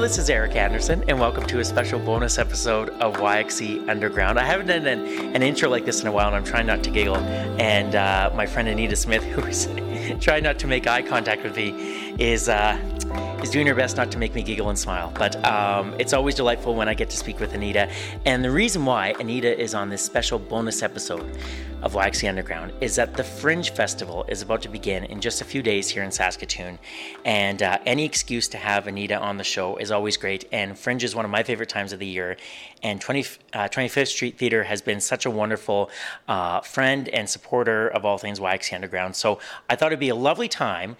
This is Eric Anderson, and welcome to a special bonus episode of YXE Underground. I haven't done an, an intro like this in a while, and I'm trying not to giggle. And uh, my friend Anita Smith, who is trying not to make eye contact with me, is uh, is doing her best not to make me giggle and smile. But um, it's always delightful when I get to speak with Anita. And the reason why Anita is on this special bonus episode of Waxy Underground is that the Fringe Festival is about to begin in just a few days here in Saskatoon. And uh, any excuse to have Anita on the show is always great. And Fringe is one of my favorite times of the year. And 20, uh, 25th Street Theatre has been such a wonderful uh, friend and supporter of all things Waxy Underground. So I thought it'd be a lovely time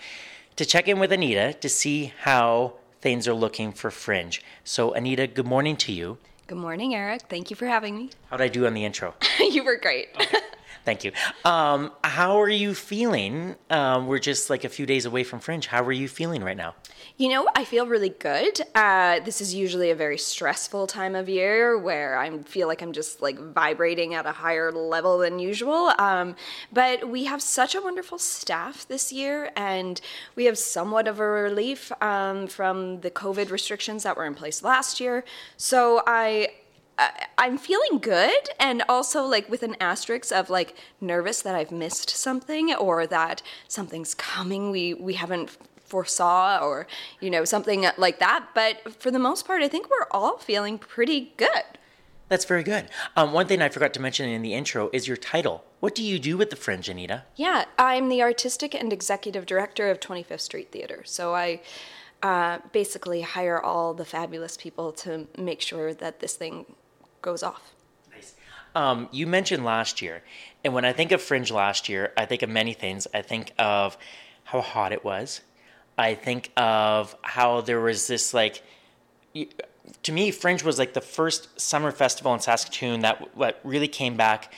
to check in with Anita to see how things are looking for Fringe. So, Anita, good morning to you. Good morning, Eric. Thank you for having me. How'd I do on the intro? you were great. Okay. Thank you. Um, how are you feeling? Um, we're just like a few days away from Fringe. How are you feeling right now? You know, I feel really good. Uh, this is usually a very stressful time of year where I feel like I'm just like vibrating at a higher level than usual. Um, but we have such a wonderful staff this year, and we have somewhat of a relief um, from the COVID restrictions that were in place last year. So I I'm feeling good and also like with an asterisk of like nervous that I've missed something or that something's coming we we haven't foresaw or you know something like that but for the most part I think we're all feeling pretty good. That's very good. Um, one thing I forgot to mention in the intro is your title. What do you do with the Fringe, Anita? Yeah, I'm the artistic and executive director of 25th Street Theater. So I uh, basically hire all the fabulous people to make sure that this thing goes off. Nice. Um, you mentioned last year, and when I think of Fringe last year, I think of many things. I think of how hot it was. I think of how there was this like. To me, Fringe was like the first summer festival in Saskatoon that what really came back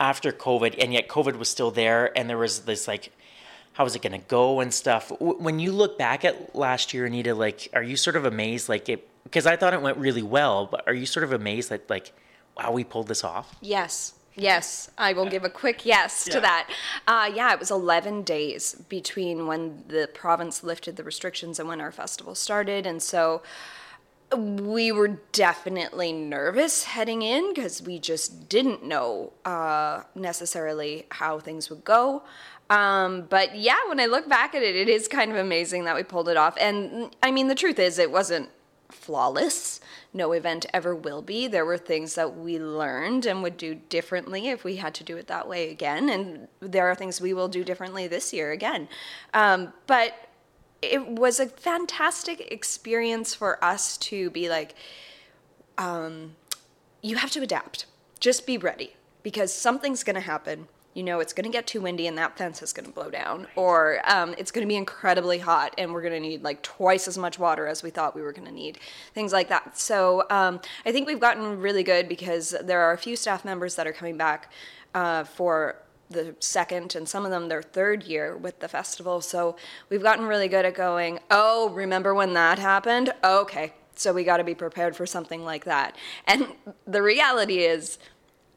after COVID, and yet COVID was still there, and there was this like how is it going to go and stuff. When you look back at last year, Anita, like, are you sort of amazed? Like, it because I thought it went really well, but are you sort of amazed that like, wow, we pulled this off? Yes. Yes, I will give a quick yes to that. Uh, yeah, it was 11 days between when the province lifted the restrictions and when our festival started. And so we were definitely nervous heading in because we just didn't know uh, necessarily how things would go. Um, but yeah, when I look back at it, it is kind of amazing that we pulled it off. And I mean, the truth is, it wasn't flawless. No event ever will be. There were things that we learned and would do differently if we had to do it that way again. And there are things we will do differently this year again. Um, but it was a fantastic experience for us to be like, um, you have to adapt. Just be ready because something's going to happen you know it's going to get too windy and that fence is going to blow down. Or um, it's going to be incredibly hot and we're going to need like twice as much water as we thought we were going to need. Things like that. So um, i think we've gotten really good because there are a few staff members that are coming back uh, for the second and some of them their third year with the festival. So we've gotten really good at going oh remember when that happened? Okay. So we got to be prepared for something like that. And the reality is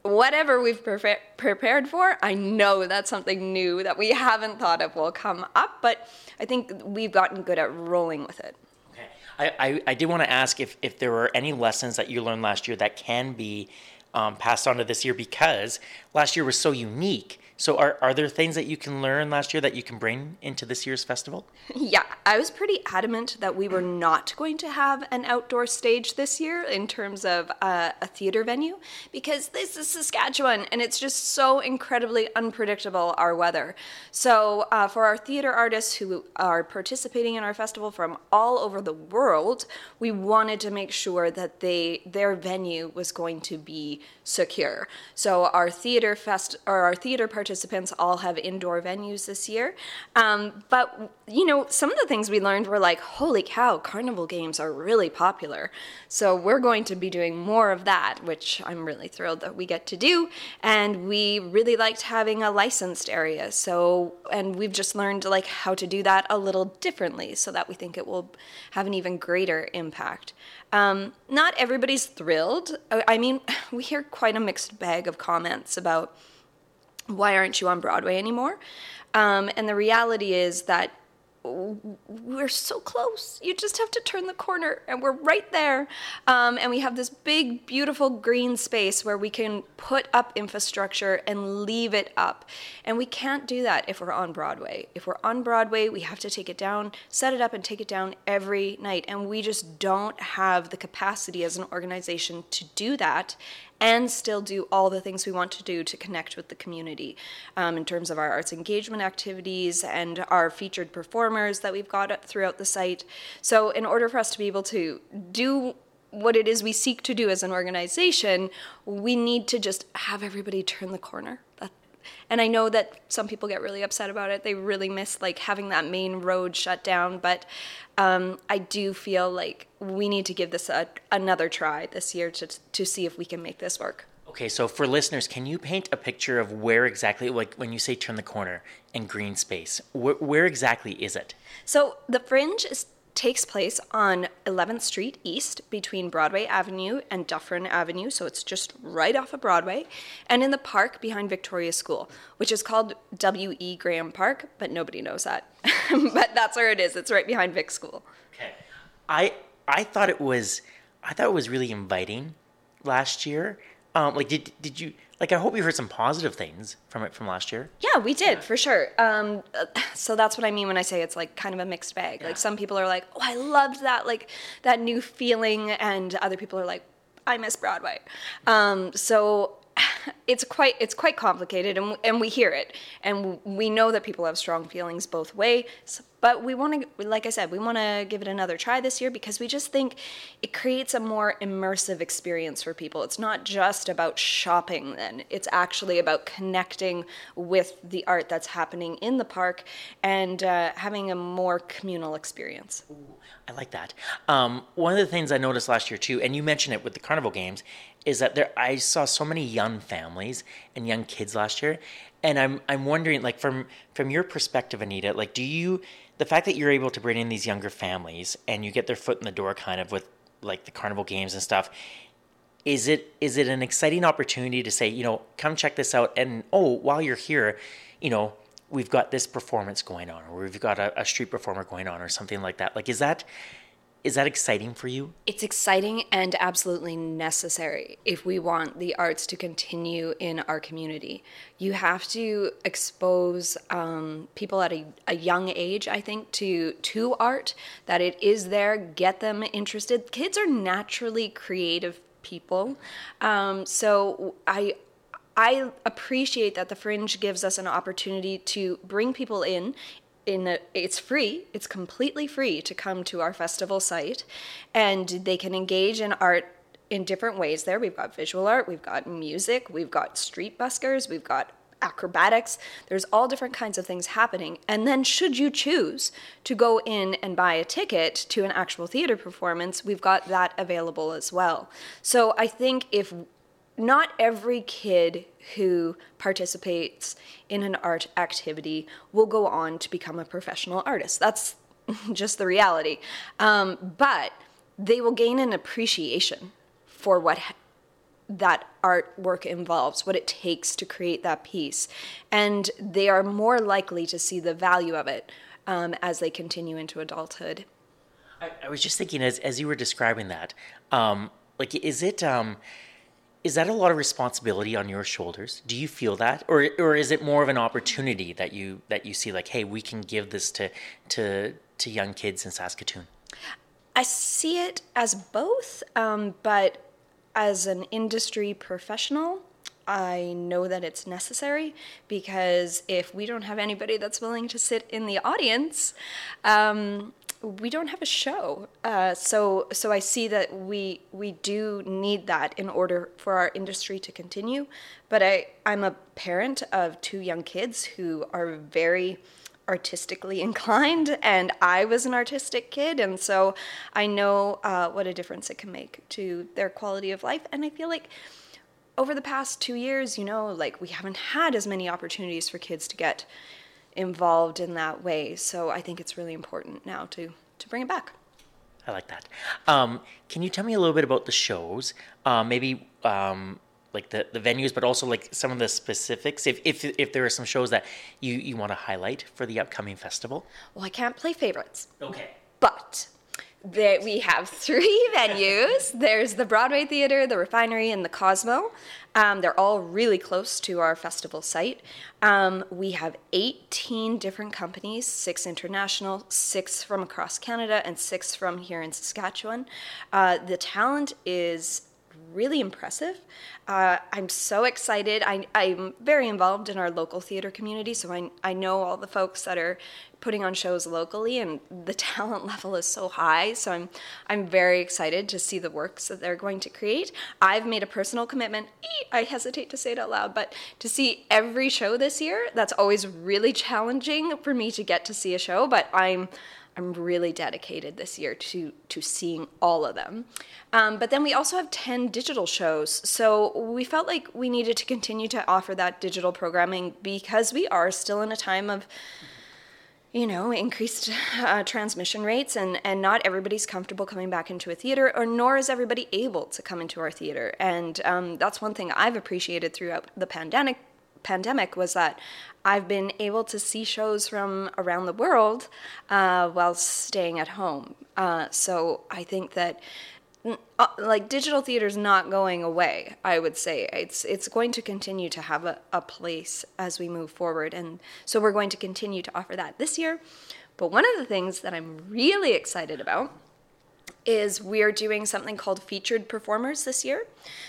whatever we've pre- prepared for, I know that something new that we haven't thought of will come up, but I think we've gotten good at rolling with it. Okay. I, I, I did want to ask if, if there were any lessons that you learned last year that can be um, passed on to this year because last year was so unique so, are, are there things that you can learn last year that you can bring into this year's festival? Yeah, I was pretty adamant that we were not going to have an outdoor stage this year in terms of uh, a theater venue because this is Saskatchewan and it's just so incredibly unpredictable, our weather. So, uh, for our theater artists who are participating in our festival from all over the world, we wanted to make sure that they their venue was going to be secure. So, our theater fest or our theater participants participants all have indoor venues this year. Um, but, you know, some of the things we learned were like, holy cow, carnival games are really popular. So we're going to be doing more of that, which I'm really thrilled that we get to do. And we really liked having a licensed area. So, and we've just learned like how to do that a little differently so that we think it will have an even greater impact. Um, not everybody's thrilled. I mean, we hear quite a mixed bag of comments about why aren't you on Broadway anymore? Um, and the reality is that we're so close. You just have to turn the corner, and we're right there. Um, and we have this big, beautiful green space where we can put up infrastructure and leave it up. And we can't do that if we're on Broadway. If we're on Broadway, we have to take it down, set it up, and take it down every night. And we just don't have the capacity as an organization to do that and still do all the things we want to do to connect with the community um, in terms of our arts engagement activities and our featured performers that we've got throughout the site. So, in order for us to be able to do what it is we seek to do as an organization, we need to just have everybody turn the corner. And I know that some people get really upset about it. They really miss like having that main road shut down. But um, I do feel like we need to give this a, another try this year to to see if we can make this work. Okay, so for listeners, can you paint a picture of where exactly, like when you say turn the corner and green space, wh- where exactly is it? So the Fringe is takes place on 11th Street East between Broadway Avenue and Dufferin Avenue, so it's just right off of Broadway, and in the park behind Victoria School, which is called W.E. Graham Park, but nobody knows that. but that's where it is. It's right behind Vic School. Okay. I I thought it was I thought it was really inviting last year. Um, like did did you like I hope you heard some positive things from it from last year. Yeah, we did for sure. Um, uh, so that's what I mean when I say it's like kind of a mixed bag. Yeah. Like some people are like, "Oh, I loved that like that new feeling," and other people are like, "I miss Broadway." Um, so it's quite it's quite complicated and, and we hear it and we know that people have strong feelings both ways but we want to like i said we want to give it another try this year because we just think it creates a more immersive experience for people. It's not just about shopping then. It's actually about connecting with the art that's happening in the park and uh, having a more communal experience. Ooh, i like that. Um, one of the things i noticed last year too and you mentioned it with the carnival games is that there I saw so many young families and young kids last year, and I'm I'm wondering like from from your perspective, Anita, like do you the fact that you're able to bring in these younger families and you get their foot in the door kind of with like the carnival games and stuff is it is it an exciting opportunity to say you know come check this out and oh while you're here you know we've got this performance going on or we've got a, a street performer going on or something like that? Like is that is that exciting for you? It's exciting and absolutely necessary if we want the arts to continue in our community. You have to expose um, people at a, a, young age, I think, to to art. That it is there, get them interested. Kids are naturally creative people, um, so I I appreciate that the Fringe gives us an opportunity to bring people in in it's free it's completely free to come to our festival site and they can engage in art in different ways there. We've got visual art we've got music we've got street buskers we've got acrobatics. There's all different kinds of things happening. And then should you choose to go in and buy a ticket to an actual theater performance we've got that available as well. So i think if not every kid who participates in an art activity will go on to become a professional artist. That's just the reality. Um, but they will gain an appreciation for what that artwork involves, what it takes to create that piece. And they are more likely to see the value of it um, as they continue into adulthood. I, I, was just thinking as, as you were describing that, um, like, is it. Is that a lot of responsibility on your shoulders? Do you feel that, or or is it more of an opportunity that you that you see like, hey, we can give this to to to young kids in Saskatoon? I see it as both, um, but as an industry professional, I know that it's necessary because if we don't have anybody that's willing to sit in the audience, um, we don't have a show. Uh, so so I see that we we do need that in order for our industry to continue. But I I'm a parent of two young kids who are very artistically inclined and i was an artistic kid and so i know uh, what a difference it can make to their quality of life and i feel like over the past two years you know like we haven't had as many opportunities for kids to get involved in that way. So I think it's really important now to to bring it back. I like that. Um, can you tell me a little bit about the shows? Uh, maybe um, like the, the venues, but also like some of the specifics. If if if there are some shows that you you want to highlight for the upcoming festival. Well, I can't play favorites. Okay. But there, we have three venues. There's the Broadway Theater, the Refinery, and the Cosmo. Um, they're all really close to our festival site. Um, we have 18 different companies, six international, six from across Canada, and six from here in Saskatchewan. Uh, the talent is really impressive. Uh, I'm so excited. I, am very involved in our local theater community, so I, I know all the folks that are putting on shows locally, and the talent level is so high. So I'm I'm very excited to see the works that they're going to create. I've made a personal commitment. I hesitate to say it out loud, but to see every show this year. That's always really challenging for me to get to see a show, but I'm I'm really dedicated this year to to seeing all of them. Um, but then we also have 10 digital shows. So we felt like we needed to continue to offer that digital programming because we are still in a time of you know increased uh, transmission rates and and not everybody's comfortable coming back into a theater or nor is everybody able to come into our theater and um, that's one thing i've appreciated throughout the pandemic pandemic was that I've been able to see shows from around the world uh, while staying at home. Uh, so I think that uh, like digital theater is not going away. I would say it's it's going to continue to have a, a place as we move forward, and so we're going to continue to offer that this year. But one of the things that I'm really excited about is we're doing something called featured performers this year.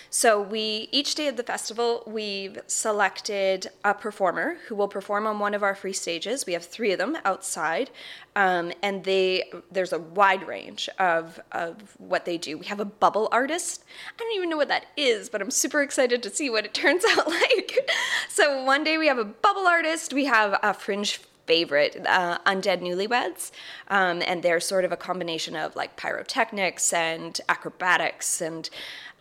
So we each day of the festival we've selected a performer who will perform on one of our free stages. We have three of them outside, um, and they there's a wide range of of what they do. We have a bubble artist. I don't even know what that is, but I'm super excited to see what it turns out like. so one day we have a bubble artist. We have a fringe favorite, uh, Undead Newlyweds. Um, and they're sort of a combination of like pyrotechnics and acrobatics. And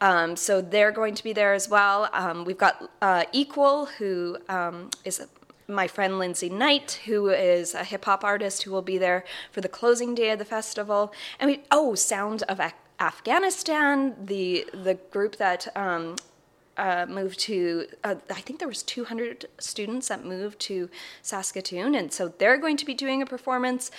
um, so they're going to be there as well. Um, we've got uh, Eekwol, who um, is my friend Lindsay Knight, who is a hip hop artist, who will be there for the closing day of the festival. And we oh, Sound of Afghanistan, the the group that um, uh, moved to uh, i think there was 200 students that moved to saskatoon and so they're going to be doing a performance.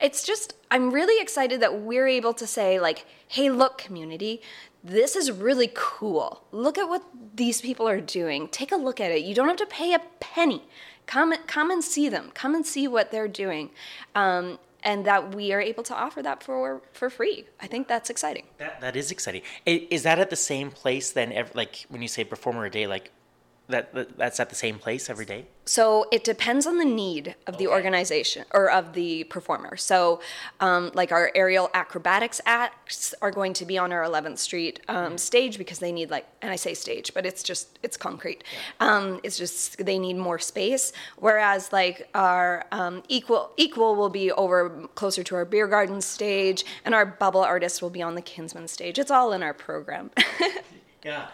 It's just i'm really excited that we're able to say like hey look community this is really cool. Look at what these people are doing. Take a look at it. You don't have to pay a penny. Come come and see them. Come and see what they're doing. Um, and that we are able to offer that for for free. I think that's exciting. That that is exciting. Is that at the same place then? Like when you say performer a day, like that, that that's at the same place every day? So it depends on the need of okay. the organization or of the performer. So, um, like our aerial acrobatics acts are going to be on our 11th Street um, mm-hmm. stage because they need like, and I say stage, but it's just it's concrete. Yeah. Um, it's just they need more space. Whereas like our um, Eekwol Eekwol will be over closer to our beer garden stage, and our bubble artist will be on the Kinsman stage. It's all in our program. yeah.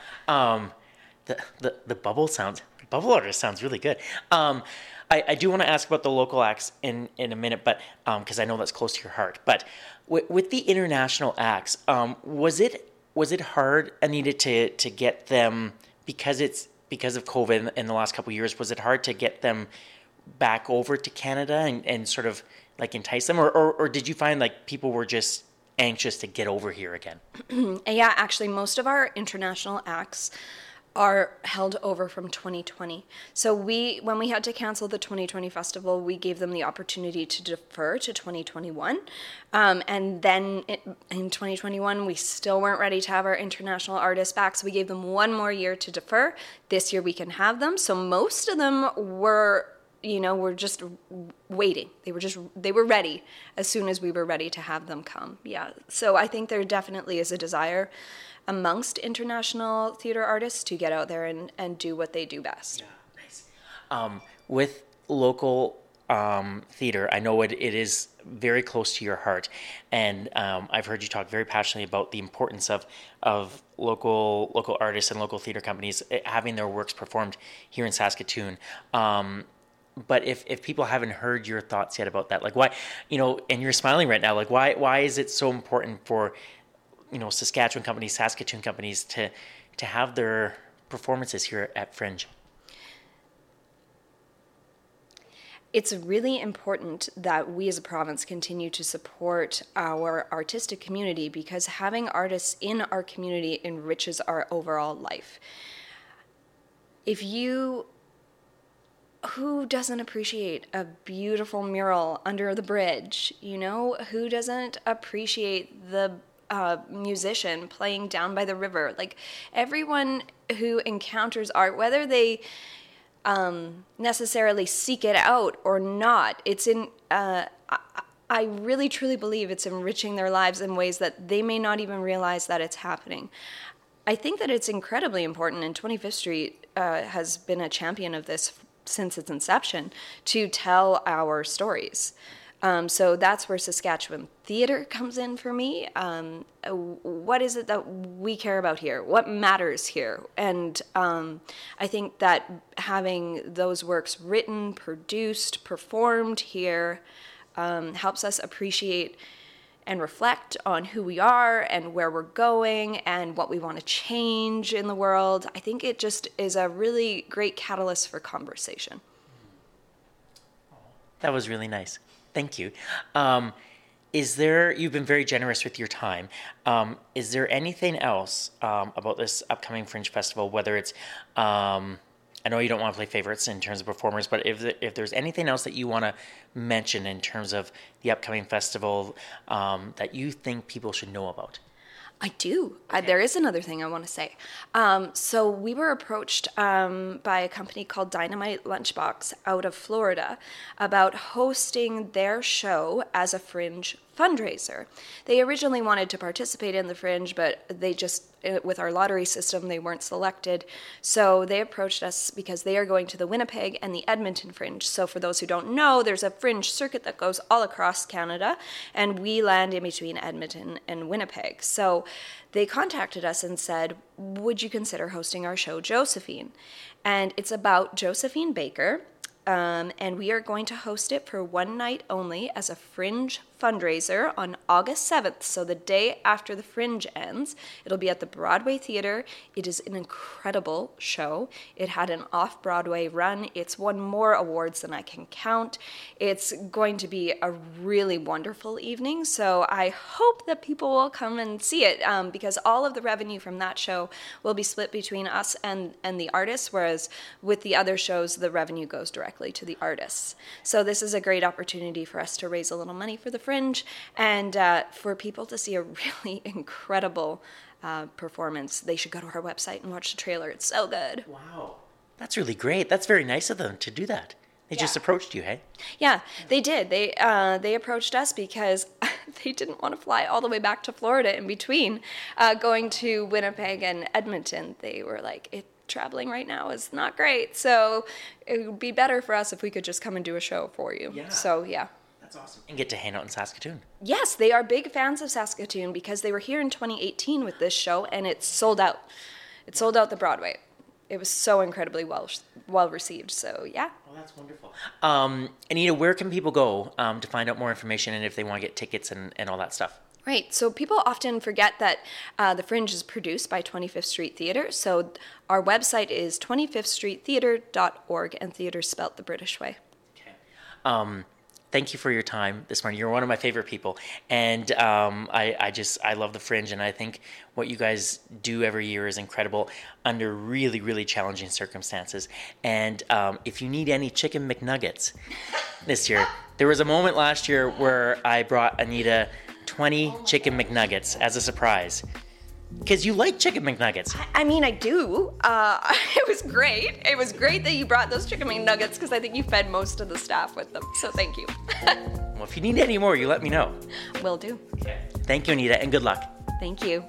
The, the, the bubble sounds bubble artist sounds really good. Um, I, I do want to ask about the local acts in, in a minute, but because um, I know that's close to your heart. But w- with the international acts, um, was it was it hard, Anita, to to get them because it's because of COVID in, in the last couple years? Was it hard to get them back over to Canada and, and sort of like entice them, or, or, or did you find like people were just anxious to get over here again? yeah, actually, most of our international acts are held over from 2020. So we when we had to cancel the 2020 festival, we gave them the opportunity to defer to 2021. Um, and then it, in 2021, we still weren't ready to have our international artists back, so we gave them one more year to defer. This year we can have them. So most of them were you know were just waiting they were just they were ready as soon as we were ready to have them come yeah so i think there definitely is a desire amongst international theater artists to get out there and, and do what they do best. Yeah, nice. Um, with local um, theater, I know it, it is very close to your heart, and um, I've heard you talk very passionately about the importance of of local local artists and local theater companies eh, having their works performed here in Saskatoon. Um, but if, if people haven't heard your thoughts yet about that, like why, you know, and you're smiling right now, like why why is it so important for you know Saskatchewan companies, Saskatoon companies to to have their performances here at Fringe? it's really important that we as a province continue to support our artistic community because having artists in our community enriches our overall life. If you who doesn't appreciate a beautiful mural under the bridge? You know, who doesn't appreciate the uh, musician playing down by the river? Like everyone who encounters art, whether they um, necessarily seek it out or not. It's in. Uh, I, really truly believe it's enriching their lives in ways that they may not even realize that it's happening. I think that it's incredibly important, and 25th Street uh, has been a champion of this since its inception to tell our stories. Um, so that's where Saskatchewan theater comes in for me. Um, what is it that we care about here? What matters here? And um, I think that having those works written, produced, performed here um, helps us appreciate and reflect on who we are and where we're going and what we want to change in the world. I think it just is a really great catalyst for conversation. That was really nice. Thank you. Um, is there, you've been very generous with your time. Um, is there anything else um, about this upcoming Fringe Festival, whether it's, um, I know you don't want to play favorites in terms of performers, but if, if there's anything else that you want to mention in terms of the upcoming festival um, that you think people should know about? I do. Okay. Uh, there is another thing I want to say. Um, so we were approached um, by a company called Dynamite Lunchbox out of Florida about hosting their show as a fringe fundraiser. They originally wanted to participate in the fringe, but they just, uh, with our lottery system, they weren't selected. So they approached us because they are going to the Winnipeg and the Edmonton fringe. So for those who don't know, there's a fringe circuit that goes all across Canada, and we land in between Edmonton and Winnipeg. So they contacted us and said, Would you consider hosting our show, Josephine? And it's about Josephine Baker um, and we are going to host it for one night only as a fringe fundraiser on August 7th, so the day after the fringe ends. It'll be at the Broadway Theater. It is an incredible show. It had an off Broadway run, it's won more awards than I can count. It's going to be a really wonderful evening, so I hope that people will come and see it um, because all of the revenue from that show will be split between us and, and the artists, whereas with the other shows, the revenue goes directly directly to the artists. So this is a great opportunity for us to raise a little money for the Fringe and uh, for people to see a really incredible uh, performance. They should go to our website and watch the trailer. It's so good. Wow. That's really great. That's very nice of them to do that. They yeah. just approached you, hey? Yeah, they did. They uh, they approached us because they didn't want to fly all the way back to Florida in between uh, going to Winnipeg and Edmonton. They were like, it traveling right now is not great. So it would be better for us if we could just come and do a show for you. Yeah. So yeah. That's awesome. And get to hang out in Saskatoon. Yes, they are big fans of Saskatoon because they were here in 2018 with this show and it sold out. It sold out the Broadway. It was so incredibly well well received. So yeah. Oh, that's wonderful. Um, Anita, where can people go um, to find out more information and if they want to get tickets and, and all that stuff? Right. So people often forget that uh, the Fringe is produced by 25th Street Theatre. So our website is 25thstreettheatre.org, and theatre spelt the British way. Okay. Um, thank you for your time this morning. You're one of my favorite people, and um, I, I, just I love the Fringe, and I think what you guys do every year is incredible under really really challenging circumstances. And um, if you need any chicken McNuggets this year, there was a moment last year where I brought Anita 20 chicken McNuggets as a surprise. Because you like chicken McNuggets. I mean, I do. Uh, it was great. It was great that you brought those chicken McNuggets because I think you fed most of the staff with them. So thank you. well, if you need any more, you let me know. Will do. Okay. Thank you, Anita, and good luck. Thank you.